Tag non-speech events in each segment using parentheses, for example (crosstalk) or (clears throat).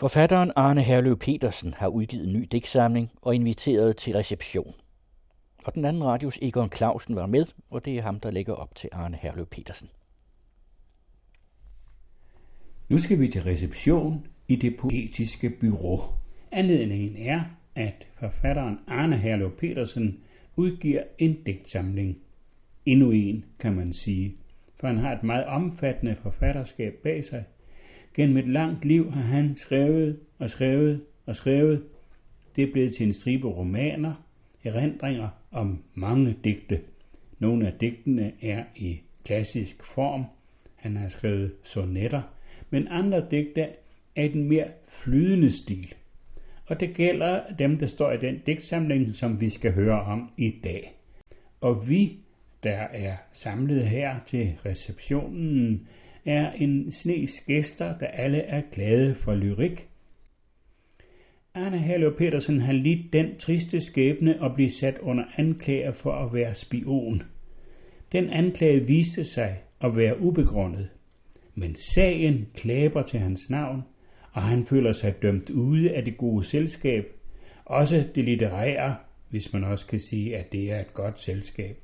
Forfatteren Arne Herløv Petersen har udgivet en ny digtsamling og inviteret til reception. Og den anden radios Egon Clausen var med, og det er ham, der lægger op til Arne Herløv Petersen. Nu skal vi til reception i det poetiske bureau. Anledningen er, at forfatteren Arne Herløv Petersen udgiver en digtsamling. Endnu en, kan man sige, for han har et meget omfattende forfatterskab bag sig – Gennem et langt liv har han skrevet og skrevet og skrevet. Det er blevet til en stribe romaner, erindringer om mange digte. Nogle af digtene er i klassisk form. Han har skrevet sonetter, men andre digte er i den mere flydende stil. Og det gælder dem, der står i den digtsamling, som vi skal høre om i dag. Og vi, der er samlet her til receptionen, er en snes gæster, der alle er glade for lyrik. Arne Herlev Petersen har lidt den triste skæbne at blive sat under anklager for at være spion. Den anklage viste sig at være ubegrundet, men sagen klæber til hans navn, og han føler sig dømt ude af det gode selskab, også det litterære, hvis man også kan sige, at det er et godt selskab.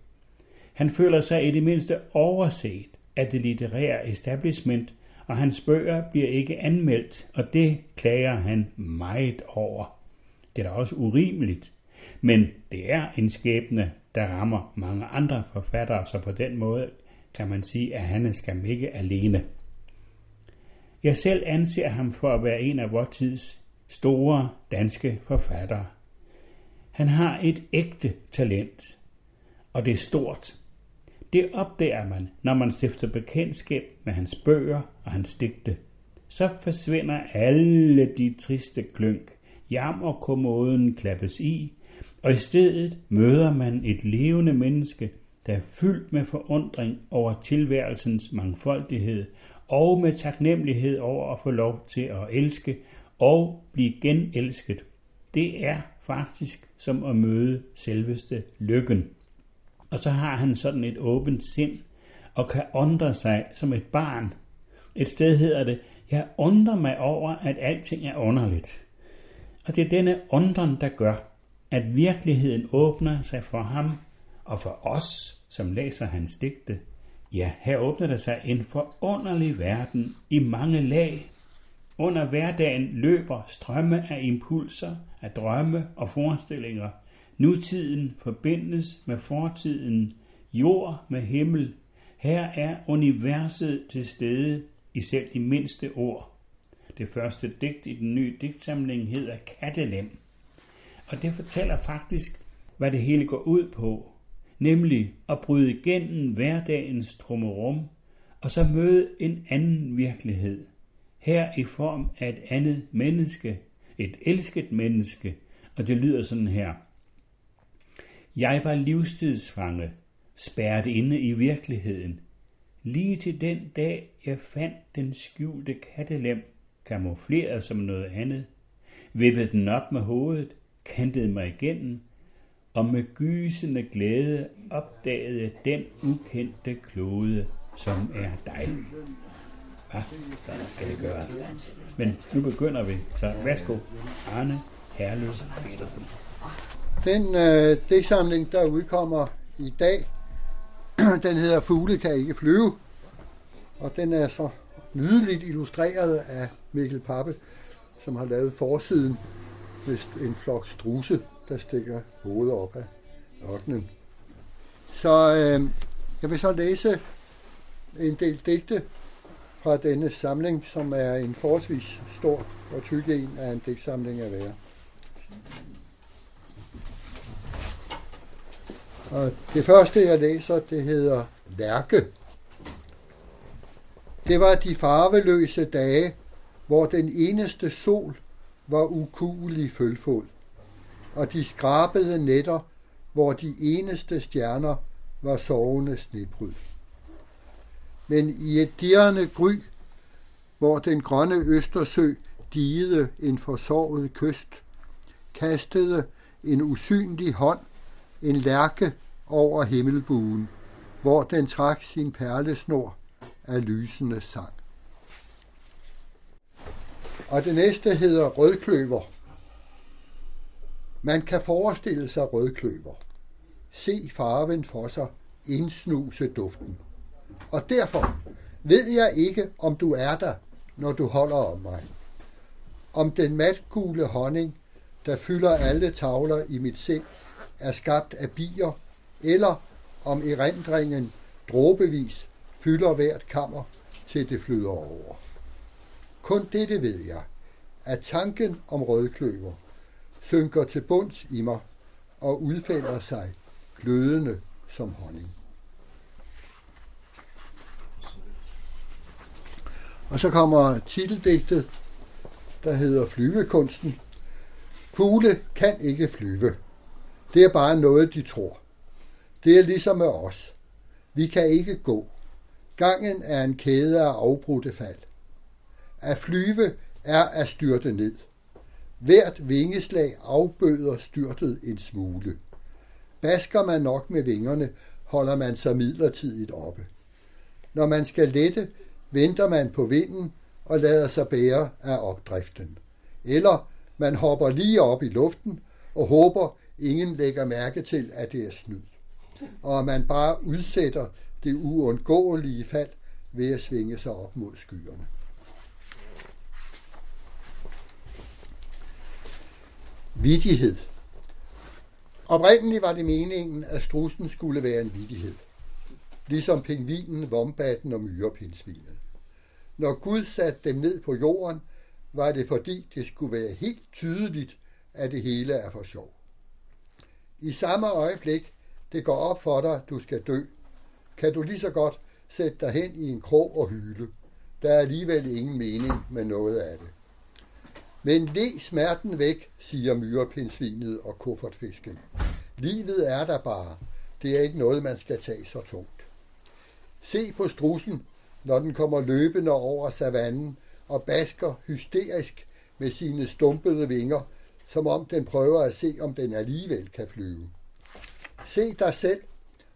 Han føler sig i det mindste overset, af det litterære establishment, og hans bøger bliver ikke anmeldt, og det klager han meget over. Det er da også urimeligt, men det er en skæbne, der rammer mange andre forfattere, så på den måde kan man sige, at han er skam ikke alene. Jeg selv anser ham for at være en af vores tids store danske forfattere. Han har et ægte talent, og det er stort. Det opdager man, når man stifter bekendtskab med hans bøger og hans digte. Så forsvinder alle de triste klønk, Jam og kommoden klappes i, og i stedet møder man et levende menneske, der er fyldt med forundring over tilværelsens mangfoldighed, og med taknemmelighed over at få lov til at elske og blive genelsket. Det er faktisk som at møde selveste lykken. Og så har han sådan et åbent sind, og kan undre sig som et barn. Et sted hedder det, jeg undrer mig over, at alting er underligt. Og det er denne undren, der gør, at virkeligheden åbner sig for ham og for os, som læser hans digte. Ja, her åbner der sig en forunderlig verden i mange lag. Under hverdagen løber strømme af impulser, af drømme og forestillinger – Nutiden forbindes med fortiden, jord med himmel. Her er universet til stede i selv de mindste ord. Det første digt i den nye digtsamling hedder Kattelem. Og det fortæller faktisk, hvad det hele går ud på. Nemlig at bryde igennem hverdagens trummerum, og så møde en anden virkelighed. Her i form af et andet menneske, et elsket menneske, og det lyder sådan her. Jeg var livstidsfange, spærret inde i virkeligheden. Lige til den dag, jeg fandt den skjulte kattelem, kamufleret som noget andet, vippede den op med hovedet, kantede mig igennem, og med gysende glæde opdagede jeg den ukendte klode, som er dig. Ja, sådan skal det gøres. Men nu begynder vi, så værsgo, Arne Herløs Petersen. Den øh, digtsamling, der udkommer i dag, (clears throat) den hedder Fugle kan ikke flyve, og den er så nydeligt illustreret af Mikkel Pappe, som har lavet forsiden med en flok struse, der stikker hovedet op af ørkenen. Så øh, jeg vil så læse en del digte fra denne samling, som er en forholdsvis stor og tyk en af en digtsamling at være. Og det første, jeg læser, det hedder Lærke. Det var de farveløse dage, hvor den eneste sol var ukuelig følfod, og de skrabede nætter, hvor de eneste stjerner var sovende snebryd. Men i et dirrende gry, hvor den grønne Østersø digede en forsorget kyst, kastede en usynlig hånd en lærke over himmelbuen, hvor den trak sin perlesnor af lysende sang. Og det næste hedder rødkløver. Man kan forestille sig rødkløver. Se farven for sig, indsnuse duften. Og derfor ved jeg ikke, om du er der, når du holder om mig. Om den matgule honning, der fylder alle tavler i mit sind, er skabt af bier, eller om erindringen dråbevis fylder hvert kammer, til det flyder over. Kun dette ved jeg, at tanken om rødkløver synker til bunds i mig og udfælder sig glødende som honning. Og så kommer titeldigtet, der hedder Flyvekunsten. Fugle kan ikke flyve. Det er bare noget, de tror. Det er ligesom med os. Vi kan ikke gå. Gangen er en kæde af afbrudte fald. At flyve er at styrte ned. Hvert vingeslag afbøder styrtet en smule. Basker man nok med vingerne, holder man sig midlertidigt oppe. Når man skal lette, venter man på vinden og lader sig bære af opdriften. Eller man hopper lige op i luften og håber, ingen lægger mærke til, at det er snyd. Og man bare udsætter det uundgåelige fald ved at svinge sig op mod skyerne. Vidighed. Oprindeligt var det meningen, at strussen skulle være en vidighed. Ligesom pingvinen, vombatten og myrepindsvinet. Når Gud satte dem ned på jorden, var det fordi det skulle være helt tydeligt, at det hele er for sjov. I samme øjeblik, det går op for dig, du skal dø, kan du lige så godt sætte dig hen i en krog og hyle. Der er alligevel ingen mening med noget af det. Men le smerten væk, siger myrepindsvinet og kuffertfisken. Livet er der bare. Det er ikke noget, man skal tage så tungt. Se på strussen, når den kommer løbende over savannen og basker hysterisk med sine stumpede vinger, som om den prøver at se, om den alligevel kan flyve. Se dig selv,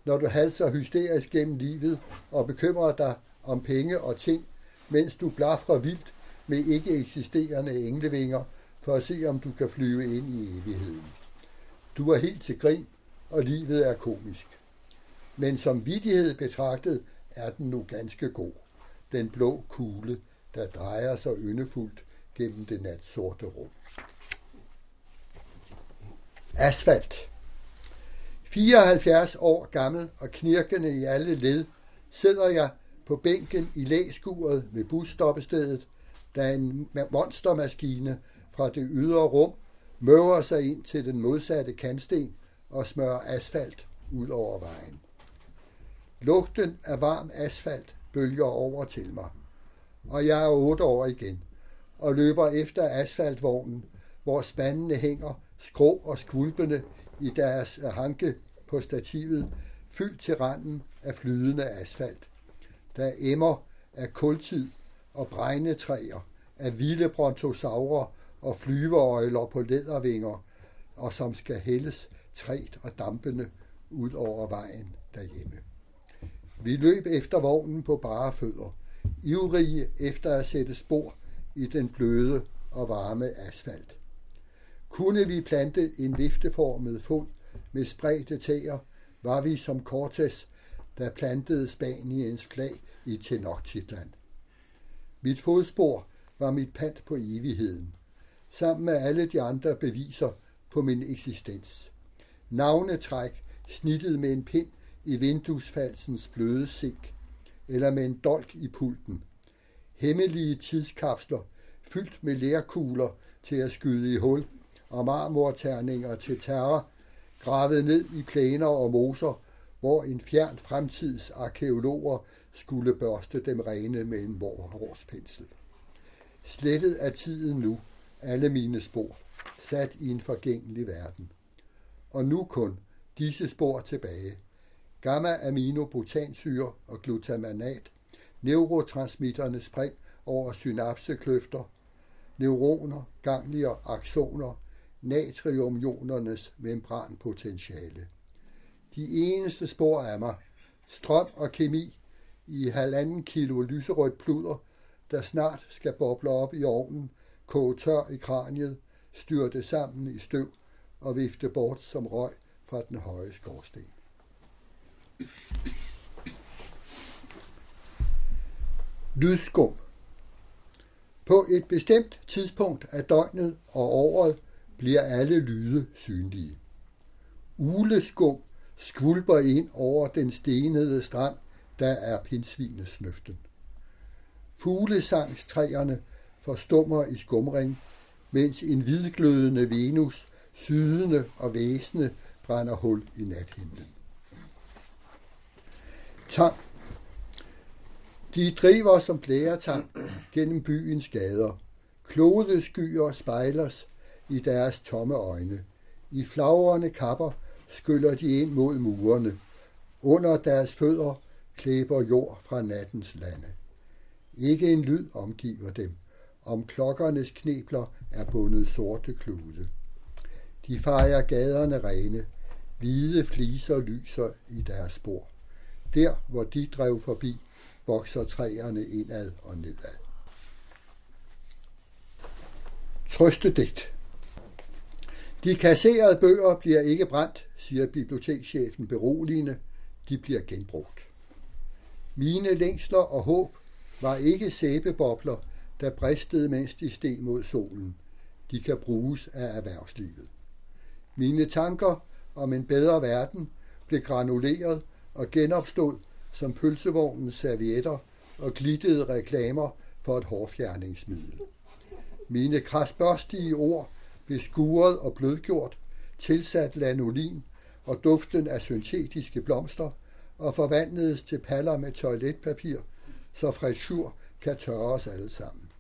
når du halser hysterisk gennem livet og bekymrer dig om penge og ting, mens du blafrer vildt med ikke eksisterende englevinger for at se, om du kan flyve ind i evigheden. Du er helt til grin, og livet er komisk. Men som vidighed betragtet er den nu ganske god. Den blå kugle, der drejer sig yndefuldt gennem det natsorte rum. Asfalt. 74 år gammel og knirkende i alle led, sidder jeg på bænken i læskuret ved busstoppestedet, da en monstermaskine fra det ydre rum møver sig ind til den modsatte kantsten og smører asfalt ud over vejen. Lugten af varm asfalt bølger over til mig, og jeg er otte år igen og løber efter asfaltvognen, hvor spandene hænger skrå og skvulpende i deres hanke på stativet, fyldt til randen af flydende asfalt. Der emmer af kultid og brændetræer, af vilde brontosaurer og flyveøjler på lædervinger, og som skal hældes træt og dampende ud over vejen derhjemme. Vi løb efter vognen på bare fødder, ivrige efter at sætte spor i den bløde og varme asfalt. Kunne vi plante en vifteformet fod med spredte tæer, var vi som Cortes, der plantede Spaniens flag i Tenochtitlan. Mit fodspor var mit pant på evigheden, sammen med alle de andre beviser på min eksistens. Navnetræk snittet med en pind i vinduesfalsens bløde sink, eller med en dolk i pulten. Hemmelige tidskapsler, fyldt med lærkugler til at skyde i hul, og marmorterninger til terror, gravet ned i plæner og moser, hvor en fjern fremtids arkeologer skulle børste dem rene med en hårspensel. Slettet af tiden nu, alle mine spor, sat i en forgængelig verden. Og nu kun disse spor tilbage. Gamma-aminobutansyre og glutamanat, neurotransmitterne spring over synapsekløfter, neuroner, ganglier, aksoner, natriumionernes membranpotentiale. De eneste spor af mig, strøm og kemi i halvanden kilo lyserødt pluder, der snart skal boble op i ovnen koge tør i kraniet, styrte sammen i støv og vifte bort som røg fra den høje skorsten. Lydskum. På et bestemt tidspunkt af døgnet og året bliver alle lyde synlige. Uleskum skvulper ind over den stenede strand, der er pinsvinesnøften. Fuglesangstræerne forstummer i skumring, mens en hvidglødende Venus, sydende og væsende, brænder hul i nathimlen. Tang. De driver som plæretang gennem byens gader. Klodeskyer spejlers i deres tomme øjne. I flagrende kapper skyller de ind mod murene. Under deres fødder klæber jord fra nattens lande. Ikke en lyd omgiver dem. Om klokkernes knebler er bundet sorte klude. De fejrer gaderne rene. Hvide fliser lyser i deres spor. Der, hvor de drev forbi, vokser træerne indad og nedad. Trøstedigt. De kasserede bøger bliver ikke brændt, siger bibliotekschefen beroligende. De bliver genbrugt. Mine længsler og håb var ikke sæbebobler, der bristede, mens de steg mod solen. De kan bruges af erhvervslivet. Mine tanker om en bedre verden blev granuleret og genopstod som pølsevognens servietter og glittede reklamer for et hårfjerningsmiddel. Mine krasbørstige ord blev skuret og blødgjort, tilsat lanolin og duften af syntetiske blomster og forvandledes til paller med toiletpapir, så frisur kan tørre os alle sammen.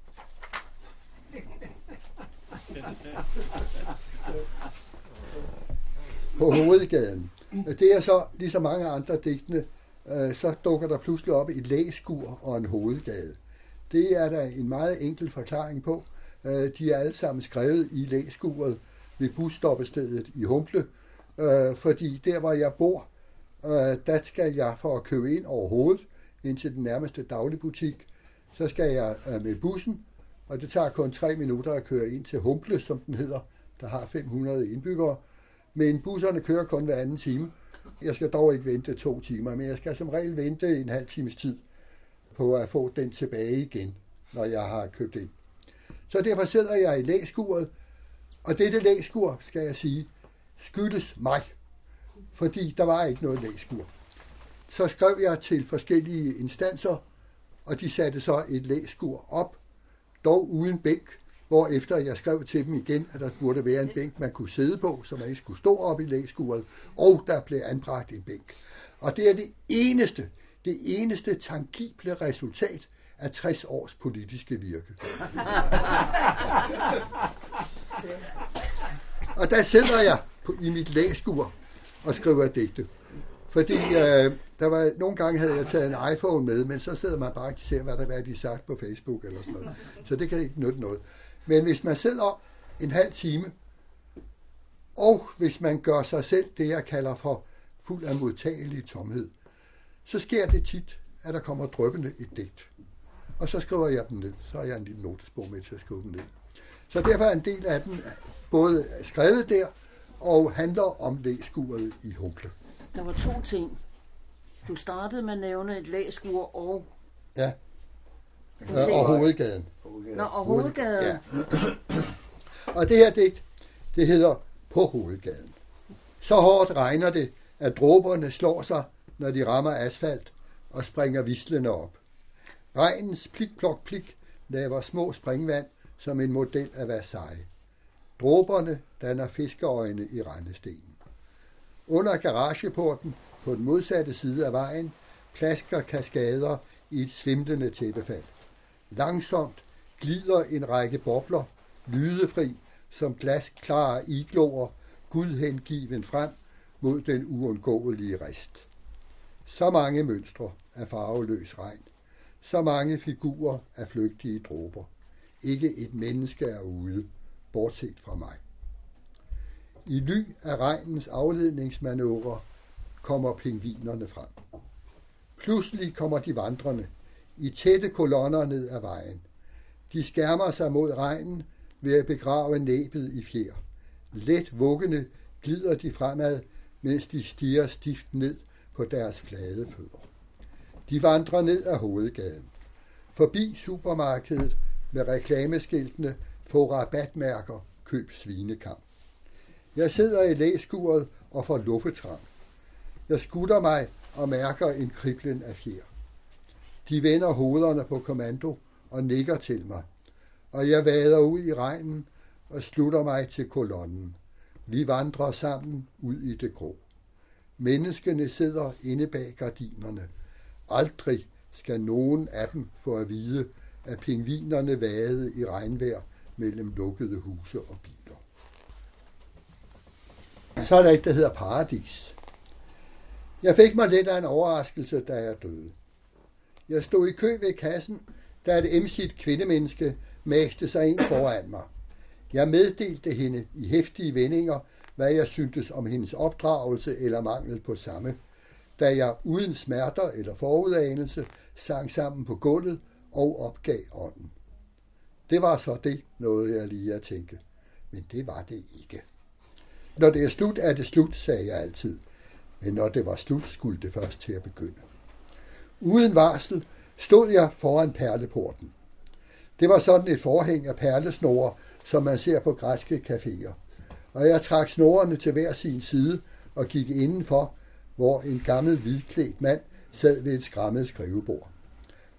På hovedgaden. Det er så, ligesom mange andre digtene, øh, så dukker der pludselig op et læskur og en hovedgade. Det er der en meget enkel forklaring på. Øh, de er alle sammen skrevet i læskuret ved busstoppestedet i Humble, øh, fordi der, hvor jeg bor, øh, der skal jeg for at købe ind overhovedet, ind til den nærmeste dagligbutik, så skal jeg øh, med bussen, og det tager kun tre minutter at køre ind til Humble, som den hedder, der har 500 indbyggere. Men busserne kører kun hver anden time. Jeg skal dog ikke vente to timer, men jeg skal som regel vente en halv times tid på at få den tilbage igen, når jeg har købt ind. Så derfor sidder jeg i læskuret, og dette læskur, skal jeg sige, skyldes mig, fordi der var ikke noget læskur. Så skrev jeg til forskellige instanser, og de satte så et læskur op, dog uden bænk, hvor efter jeg skrev til dem igen, at der burde være en bænk, man kunne sidde på, så man ikke skulle stå op i læskuret, og der blev anbragt en bænk. Og det er det eneste, det eneste tangible resultat af 60 års politiske virke. og der sidder jeg på, i mit læskur og skriver digte. Fordi øh, der var, nogle gange havde jeg taget en iPhone med, men så sidder man bare og ser, hvad der er, de sagt på Facebook eller sådan noget. Så det kan ikke nytte noget. Men hvis man sidder en halv time, og hvis man gør sig selv det, jeg kalder for fuld af modtagelig tomhed, så sker det tit, at der kommer drøbende et digt. Og så skriver jeg dem ned. Så har jeg en lille notesbog med til at skrive dem ned. Så derfor er en del af dem både skrevet der, og handler om læskuret i Humble. Der var to ting. Du startede med at nævne et læskur og... Ja. Øh, og hovedgaden. Nå, og hovedgaden. Ja. og det her digt, det hedder På hovedgaden. Så hårdt regner det, at dråberne slår sig, når de rammer asfalt og springer vislende op. Regnens plik plok plik laver små springvand som en model af Versailles. Dråberne danner fiskeøjne i rendestenen. Under garageporten på den modsatte side af vejen plasker kaskader i et svimlende tæppefald. Langsomt glider en række bobler, lydefri som glasklare igloer, gudhengiven frem mod den uundgåelige rest. Så mange mønstre af farveløs regn. Så mange figurer af flygtige dråber. Ikke et menneske er ude, bortset fra mig. I ly af regnens afledningsmanøvre kommer pingvinerne frem. Pludselig kommer de vandrende, i tætte kolonner ned ad vejen. De skærmer sig mod regnen ved at begrave næbet i fjer. Let vuggende glider de fremad, mens de stiger stift ned på deres flade fødder. De vandrer ned ad hovedgaden. Forbi supermarkedet med reklameskiltene få rabatmærker, køb svinekam. Jeg sidder i læskuret og får luffetrang. Jeg skutter mig og mærker en kriblen af fjer. De vender hovederne på kommando og nikker til mig, og jeg vader ud i regnen og slutter mig til kolonnen. Vi vandrer sammen ud i det grå. Menneskene sidder inde bag gardinerne. Aldrig skal nogen af dem få at vide, at pingvinerne vade i regnvejr mellem lukkede huse og biler. Så er der et, der hedder Paradis. Jeg fik mig lidt af en overraskelse, da jeg døde. Jeg stod i kø ved kassen, da et emsigt kvindemenneske maste sig ind foran mig. Jeg meddelte hende i hæftige vendinger, hvad jeg syntes om hendes opdragelse eller mangel på samme, da jeg uden smerter eller forudanelse sang sammen på gulvet og opgav ånden. Det var så det, noget jeg lige at tænke. Men det var det ikke. Når det er slut, er det slut, sagde jeg altid. Men når det var slut, skulle det først til at begynde. Uden varsel stod jeg foran perleporten. Det var sådan et forhæng af perlesnore, som man ser på græske caféer. Og jeg trak snorene til hver sin side og gik indenfor, hvor en gammel hvidklædt mand sad ved et skrammet skrivebord.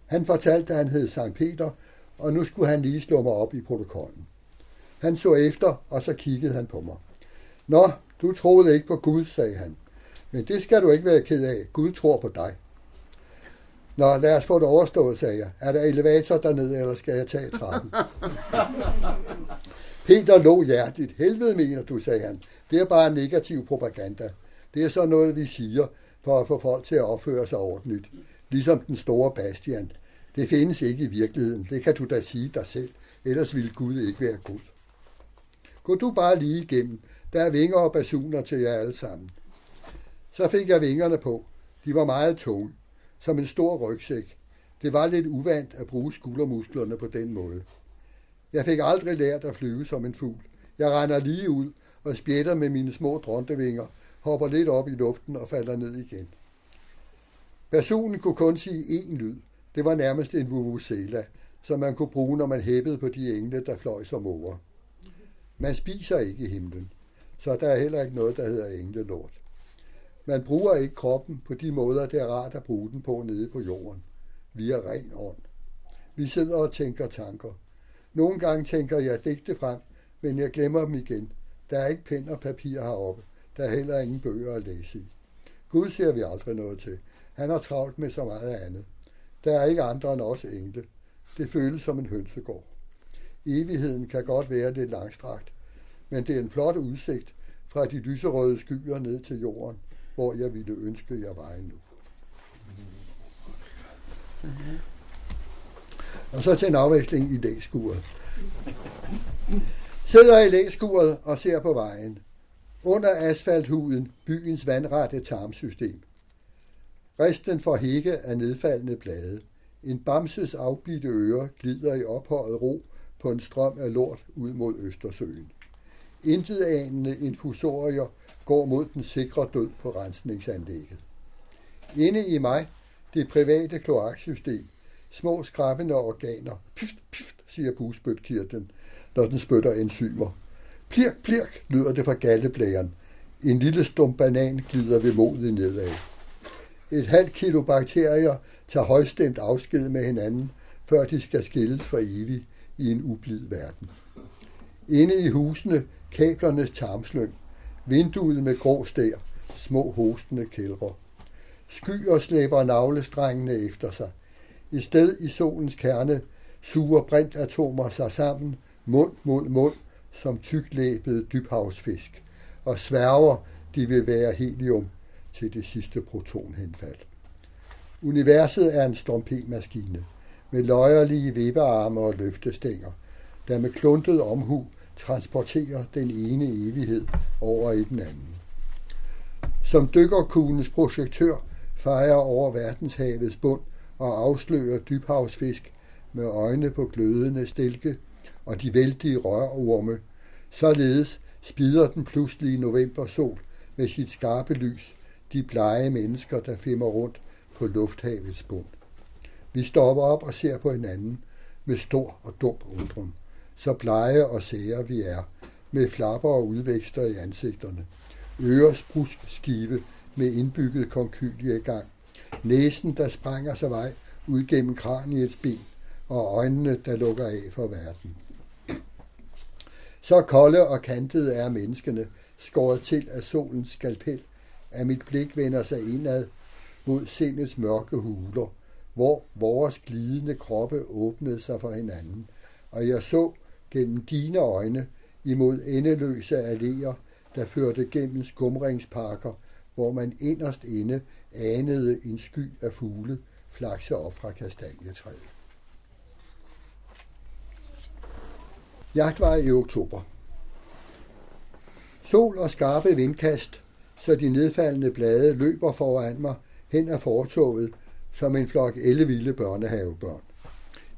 Han fortalte, at han hed Sankt Peter, og nu skulle han lige slå mig op i protokollen. Han så efter, og så kiggede han på mig. Nå, du troede ikke på Gud, sagde han. Men det skal du ikke være ked af. Gud tror på dig. Nå, lad os få det overstået, sagde jeg. Er der elevator dernede, eller skal jeg tage trappen? (laughs) Peter lå hjerteligt. Helvede mener du, sagde han. Det er bare negativ propaganda. Det er så noget, vi siger, for at få folk til at opføre sig ordentligt. Ligesom den store Bastian. Det findes ikke i virkeligheden. Det kan du da sige dig selv. Ellers ville Gud ikke være Gud. Gå du bare lige igennem. Der er vinger og basuner til jer alle sammen. Så fik jeg vingerne på. De var meget tunge, som en stor rygsæk. Det var lidt uvandt at bruge skuldermusklerne på den måde. Jeg fik aldrig lært at flyve som en fugl. Jeg render lige ud og spjætter med mine små drontevinger, hopper lidt op i luften og falder ned igen. Personen kunne kun sige én lyd. Det var nærmest en vuvuzela, som man kunne bruge, når man hæppede på de engle, der fløj som over. Man spiser ikke i himlen, så der er heller ikke noget, der hedder englelort. Man bruger ikke kroppen på de måder, det er rart at bruge den på nede på jorden. Vi er ren ånd. Vi sidder og tænker tanker. Nogle gange tænker jeg digte frem, men jeg glemmer dem igen. Der er ikke pen og papir heroppe. Der er heller ingen bøger at læse i. Gud ser vi aldrig noget til. Han har travlt med så meget andet. Der er ikke andre end os engle. Det føles som en hønsegård. Evigheden kan godt være lidt langstrakt, men det er en flot udsigt fra de lyserøde skyer ned til jorden, hvor jeg ville ønske, jeg var endnu. Mm-hmm. Og så til en afveksling i læskuret. Sidder i læskuret og ser på vejen. Under asfalthuden byens vandrette tarmsystem. Resten for hække af nedfaldende blade. En bamses afbitte øre glider i ophøjet ro på en strøm af lort ud mod Østersøen. Intetanende infusorier går mod den sikre død på rensningsanlægget. Inde i mig, det private kloaksystem, små skrabbende organer. Pift, pift, siger busbøtkirtlen, når den spytter enzymer. Plirk, plirk, lyder det fra galleblæren. En lille stump banan glider ved modet nedad. Et halvt kilo bakterier tager højstemt afsked med hinanden, før de skal skilles for evigt i en ublid verden. Inde i husene kablernes tarmslyng, vinduet med grå stær, små hostende kældre. Skyer slæber navlestrengene efter sig. I sted i solens kerne suger brintatomer sig sammen, mund mod mund, som tyklæbede dybhavsfisk, og sværger, de vil være helium til det sidste protonhenfald. Universet er en strompetmaskine med løjerlige vippearme og løftestænger, der med kluntet omhu transporterer den ene evighed over i den anden. Som dykkerkugens projektør fejrer over verdenshavets bund og afslører dybhavsfisk med øjne på glødende stilke og de vældige rørorme. Således spider den pludselige novembersol med sit skarpe lys de blege mennesker, der femmer rundt på lufthavets bund. Vi stopper op og ser på hinanden med stor og dum undren. Så blege og sære vi er, med flapper og udvækster i ansigterne. Øresbrusk skive med indbygget gang. Næsen, der sprænger sig vej ud gennem kraniets ben, og øjnene, der lukker af for verden. Så kolde og kantede er menneskene, skåret til af solens skalpel, at mit blik vender sig indad mod sindets mørke huler, hvor vores glidende kroppe åbnede sig for hinanden, og jeg så gennem dine øjne imod endeløse alléer, der førte gennem skumringsparker, hvor man inderst inde anede en sky af fugle flakse op fra kastanjetræet. Jagt var i oktober. Sol og skarpe vindkast, så de nedfaldende blade løber foran mig hen ad fortoget som en flok ellevilde børnehavebørn.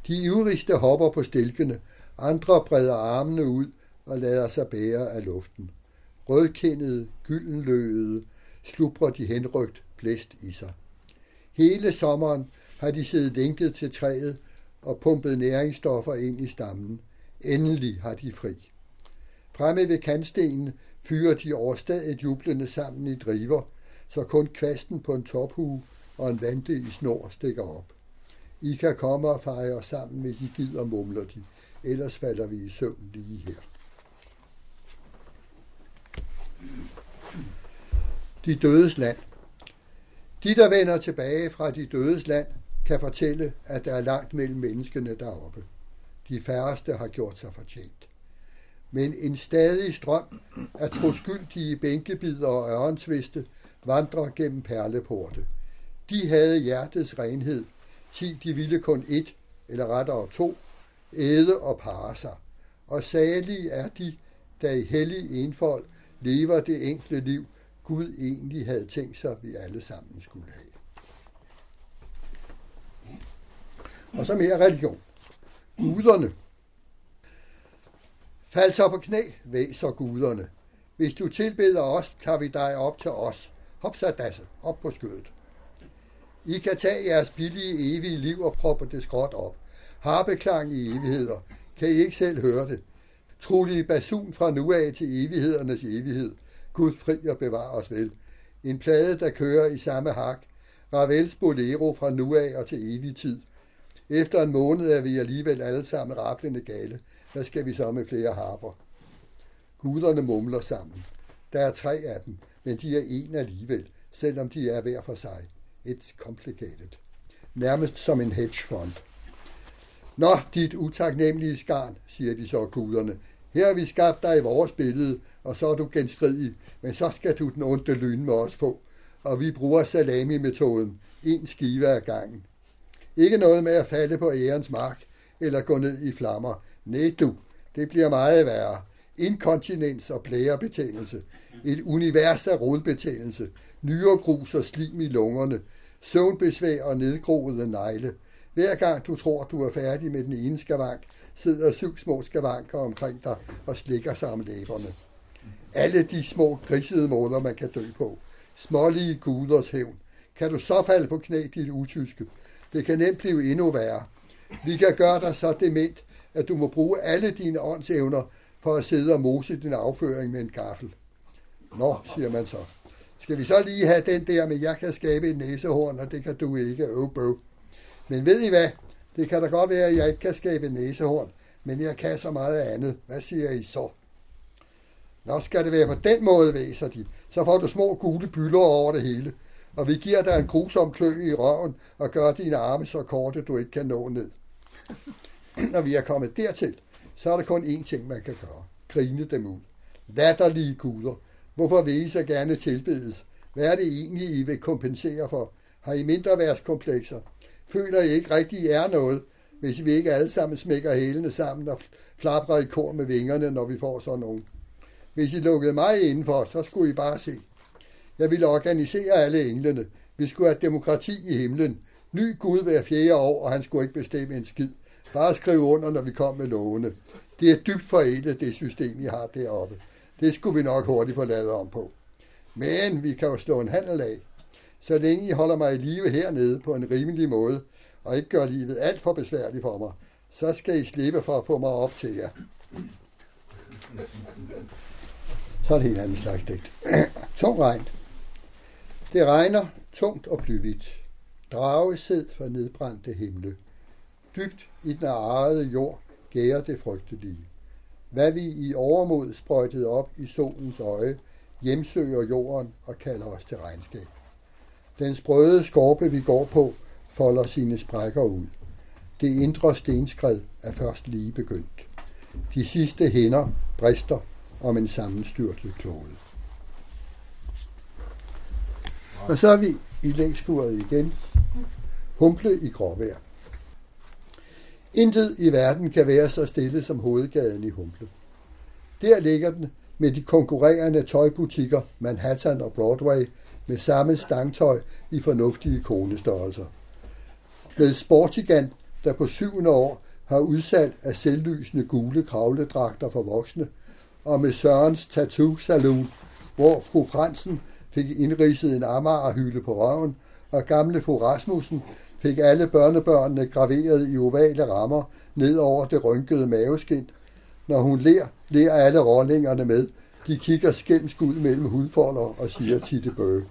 De ivrigste hopper på stilkene, andre breder armene ud og lader sig bære af luften. Rødkindede, gyldenløede, slubrer de henrygt blæst i sig. Hele sommeren har de siddet lænket til træet og pumpet næringsstoffer ind i stammen. Endelig har de fri. Fremme ved kantstenen fyrer de overstadigt jublende sammen i driver, så kun kvasten på en tophue og en vante i snor stikker op. I kan komme og fejre sammen, hvis I gider, mumler de. Ellers falder vi i søvn lige her. De dødes land. De, der vender tilbage fra de dødes land, kan fortælle, at der er langt mellem menneskene deroppe. De færreste har gjort sig fortjent. Men en stadig strøm af troskyldige bænkebider og ørensviste vandrer gennem perleporte. De havde hjertets renhed, ti de ville kun et, eller rettere to, æde og pare sig. Og salige er de, der i hellig enfold lever det enkle liv, Gud egentlig havde tænkt sig, vi alle sammen skulle have. Og så mere religion. Guderne. Fald så på knæ, væser guderne. Hvis du tilbeder os, tager vi dig op til os. Hop så dasse, op på skødet. I kan tage jeres billige evige liv og proppe det skråt op. Harpeklang i evigheder. Kan I ikke selv høre det? Trolig basun fra nu af til evighedernes evighed. Gud fri og bevar os vel. En plade, der kører i samme hak. Ravels bolero fra nu af og til evig tid. Efter en måned er vi alligevel alle sammen rablende gale. Hvad skal vi så med flere harper? Guderne mumler sammen. Der er tre af dem, men de er en alligevel, selvom de er hver for sig. It's complicated. Nærmest som en hedgefond. Nå, dit utaknemmelige skarn, siger de så guderne. Her har vi skabt dig i vores billede, og så er du genstridig, men så skal du den onde lyn med os få. Og vi bruger salami-metoden, en skive ad gangen. Ikke noget med at falde på ærens mark, eller gå ned i flammer. Nej du, det bliver meget værre. Inkontinens og blærebetændelse. Et univers af rodbetændelse. Nyregrus og slim i lungerne. Søvnbesvær og nedgroede negle. Hver gang du tror, du er færdig med den ene skavank, sidder syv små skavanker omkring dig og slikker sig om læberne. Alle de små grisede måder, man kan dø på. Smålige guders hævn. Kan du så falde på knæ, dit utyske? Det kan nemt blive endnu værre. Vi kan gøre dig så dement, at du må bruge alle dine åndsevner for at sidde og mose din afføring med en gaffel. Nå, siger man så. Skal vi så lige have den der med, jeg kan skabe en næsehorn, og det kan du ikke, oh, øv bøv. Men ved I hvad? Det kan da godt være, at jeg ikke kan skabe en næsehorn, men jeg kan så meget andet. Hvad siger I så? Nå, skal det være på den måde, væser de. Så får du små gule byller over det hele. Og vi giver dig en grusom klø i røven og gør dine arme så korte, du ikke kan nå ned. Når vi er kommet dertil, så er der kun én ting, man kan gøre. Grine dem ud. Latterlige guder. Hvorfor vil I så gerne tilbedes? Hvad er det egentlig, I vil kompensere for? Har I mindre værtskomplekser? Føler I ikke rigtig, I er noget, hvis vi ikke alle sammen smækker hælene sammen og flapper i kor med vingerne, når vi får sådan nogen? Hvis I lukkede mig indenfor, så skulle I bare se. Jeg ville organisere alle englene. Vi skulle have demokrati i himlen. Ny Gud hver fjerde år, og han skulle ikke bestemme en skid. Bare skrive under, når vi kom med lovene. Det er dybt forældet, det system, I har deroppe. Det skulle vi nok hurtigt få lavet om på. Men vi kan jo slå en handel af. Så længe I holder mig i live hernede på en rimelig måde, og ikke gør livet alt for besværligt for mig, så skal I slippe for at få mig op til jer. Så er det en anden slags digt. (clears throat) Tung regn. Det regner tungt og blyvidt. Dragesæd fra nedbrændte himle. Dybt i den arede jord gærer det frygtelige. Hvad vi i overmod sprøjtede op i solens øje, hjemsøger jorden og kalder os til regnskab. Den sprøde skorpe, vi går på, folder sine sprækker ud. Det indre stenskred er først lige begyndt. De sidste hænder brister om en sammenstyrtet klode. Og så er vi i lægskuret igen. Humple i gråvejr. Intet i verden kan være så stille som hovedgaden i Humble. Der ligger den med de konkurrerende tøjbutikker Manhattan og Broadway med samme stangtøj i fornuftige konestørrelser. Med Sportigan, der på syvende år har udsalg af selvlysende gule kravledragter for voksne, og med Sørens Tattoo Saloon, hvor fru Fransen fik indridset en Amagerhylde på røven, og gamle fru Rasmussen fik alle børnebørnene graveret i ovale rammer ned over det rynkede maveskin. Når hun ler, ler alle rollingerne med. De kigger skælmsk ud mellem hudfolder og siger titte bøge.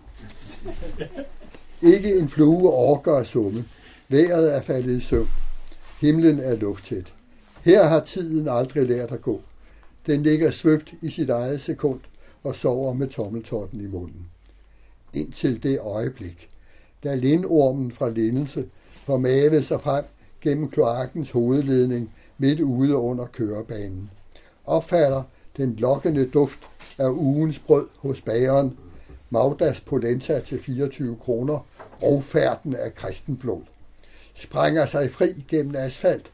Ikke en flue orker at summe. Vejret er faldet i søvn. Himlen er lufttæt. Her har tiden aldrig lært at gå. Den ligger svøbt i sit eget sekund og sover med tommeltotten i munden. Indtil det øjeblik, da lindormen fra lindelse formavede sig frem gennem kloakkens hovedledning midt ude under kørebanen. Opfatter den lokkende duft af ugens brød hos bageren, Magdas polenta til 24 kroner og færden af kristenblod. Sprænger sig fri gennem asfalt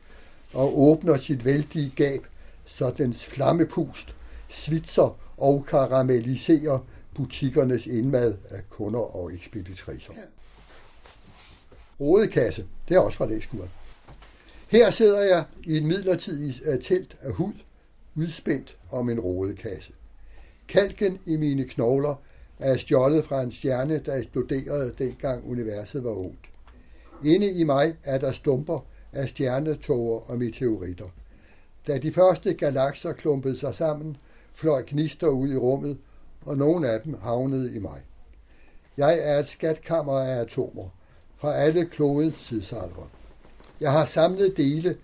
og åbner sit vældige gab, så dens flammepust svitser og karamelliserer butikkernes indmad af kunder og ekspeditriser. Rodekasse, det er også fra læskuren. Her sidder jeg i et midlertidigt øh, telt af hud, udspændt om en rodekasse. Kalken i mine knogler er stjålet fra en stjerne, der eksploderede dengang universet var ungt. Inde i mig er der stumper af stjernetoger og meteoritter. Da de første galakser klumpede sig sammen, fløj gnister ud i rummet, og nogle af dem havnede i mig. Jeg er et skatkammer af atomer, fra alle klodens tidsalver. Jeg har samlet dele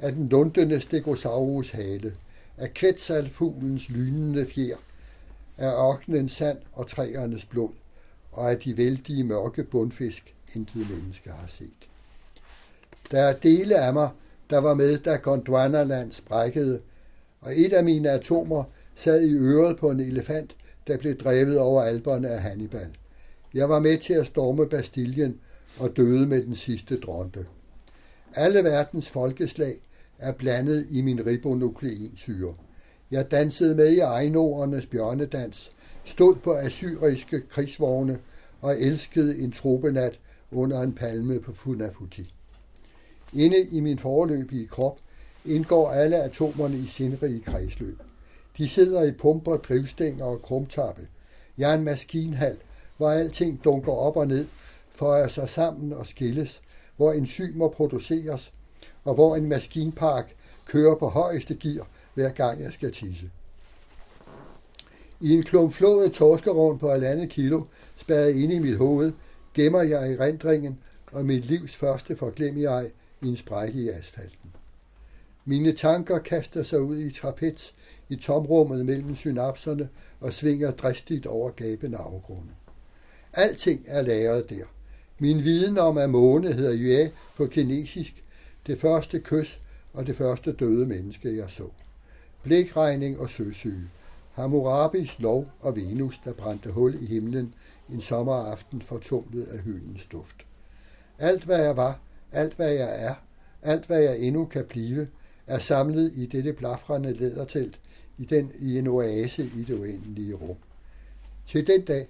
af den lundende stegosaurus hale, af kvetsalfuglens lynende fjer, af ørkenens sand og træernes blod, og af de vældige mørke bundfisk, intet menneske har set. Der er dele af mig, der var med, da Gondwanaland sprækkede, og et af mine atomer sad i øret på en elefant, der blev drevet over alberne af Hannibal. Jeg var med til at storme Bastiljen og døde med den sidste dronte. Alle verdens folkeslag er blandet i min ribonukleinsyre. Jeg dansede med i Ejnorernes bjørnedans, stod på assyriske krigsvogne og elskede en tropenat under en palme på Funafuti. Inde i min forløbige krop indgår alle atomerne i sindrige kredsløb. De sidder i pumper, drivstænger og krumtappe. Jeg er en maskinhal, hvor alting dunker op og ned, føjer sig sammen og skilles, hvor enzymer produceres, og hvor en maskinpark kører på højeste gear, hver gang jeg skal tisse. I en klumflået torskerovn på halvandet kilo, spærret inde i mit hoved, gemmer jeg i rendringen og mit livs første forglem jeg i en sprække i asfalten. Mine tanker kaster sig ud i trapez i tomrummet mellem synapserne og svinger dristigt over gabende afgrunde. Alting er lagret der. Min viden om, at måne hedder Yue på kinesisk, det første kys og det første døde menneske, jeg så. Blikregning og søsyge. Hammurabis lov og Venus, der brændte hul i himlen en sommeraften fortumlet af hyldens duft. Alt hvad jeg var, alt hvad jeg er, alt hvad jeg endnu kan blive, er samlet i dette blafrende lædertelt i, den, i en oase i det uendelige rum. Til den dag,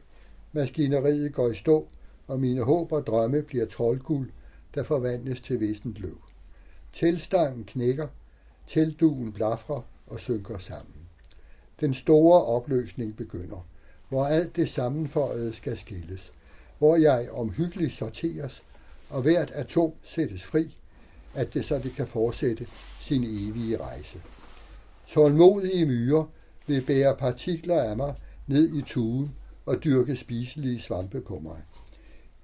maskineriet går i stå, og mine håb og drømme bliver troldguld, der forvandles til vissent løv. Tilstangen knækker, telduen blafrer og synker sammen. Den store opløsning begynder, hvor alt det sammenføjede skal skilles, hvor jeg omhyggeligt sorteres, og hvert atom sættes fri, at det så det kan fortsætte sin evige rejse. Tålmodige myrer vil bære partikler af mig ned i tuen og dyrke spiselige svampe på mig.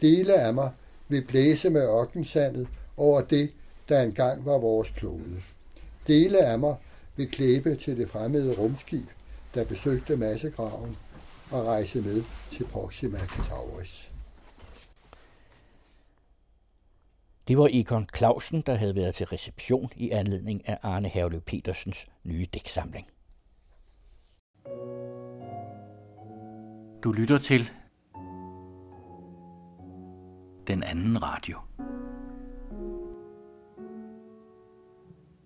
Dele af mig vil blæse med ørkensandet over det, der engang var vores klode. Dele af mig vil klæbe til det fremmede rumskib, der besøgte massegraven og rejse med til Proxima Centauris. Det var Egon Clausen, der havde været til reception i anledning af Arne Herlev Petersens nye dæksamling. Du lytter til den anden radio.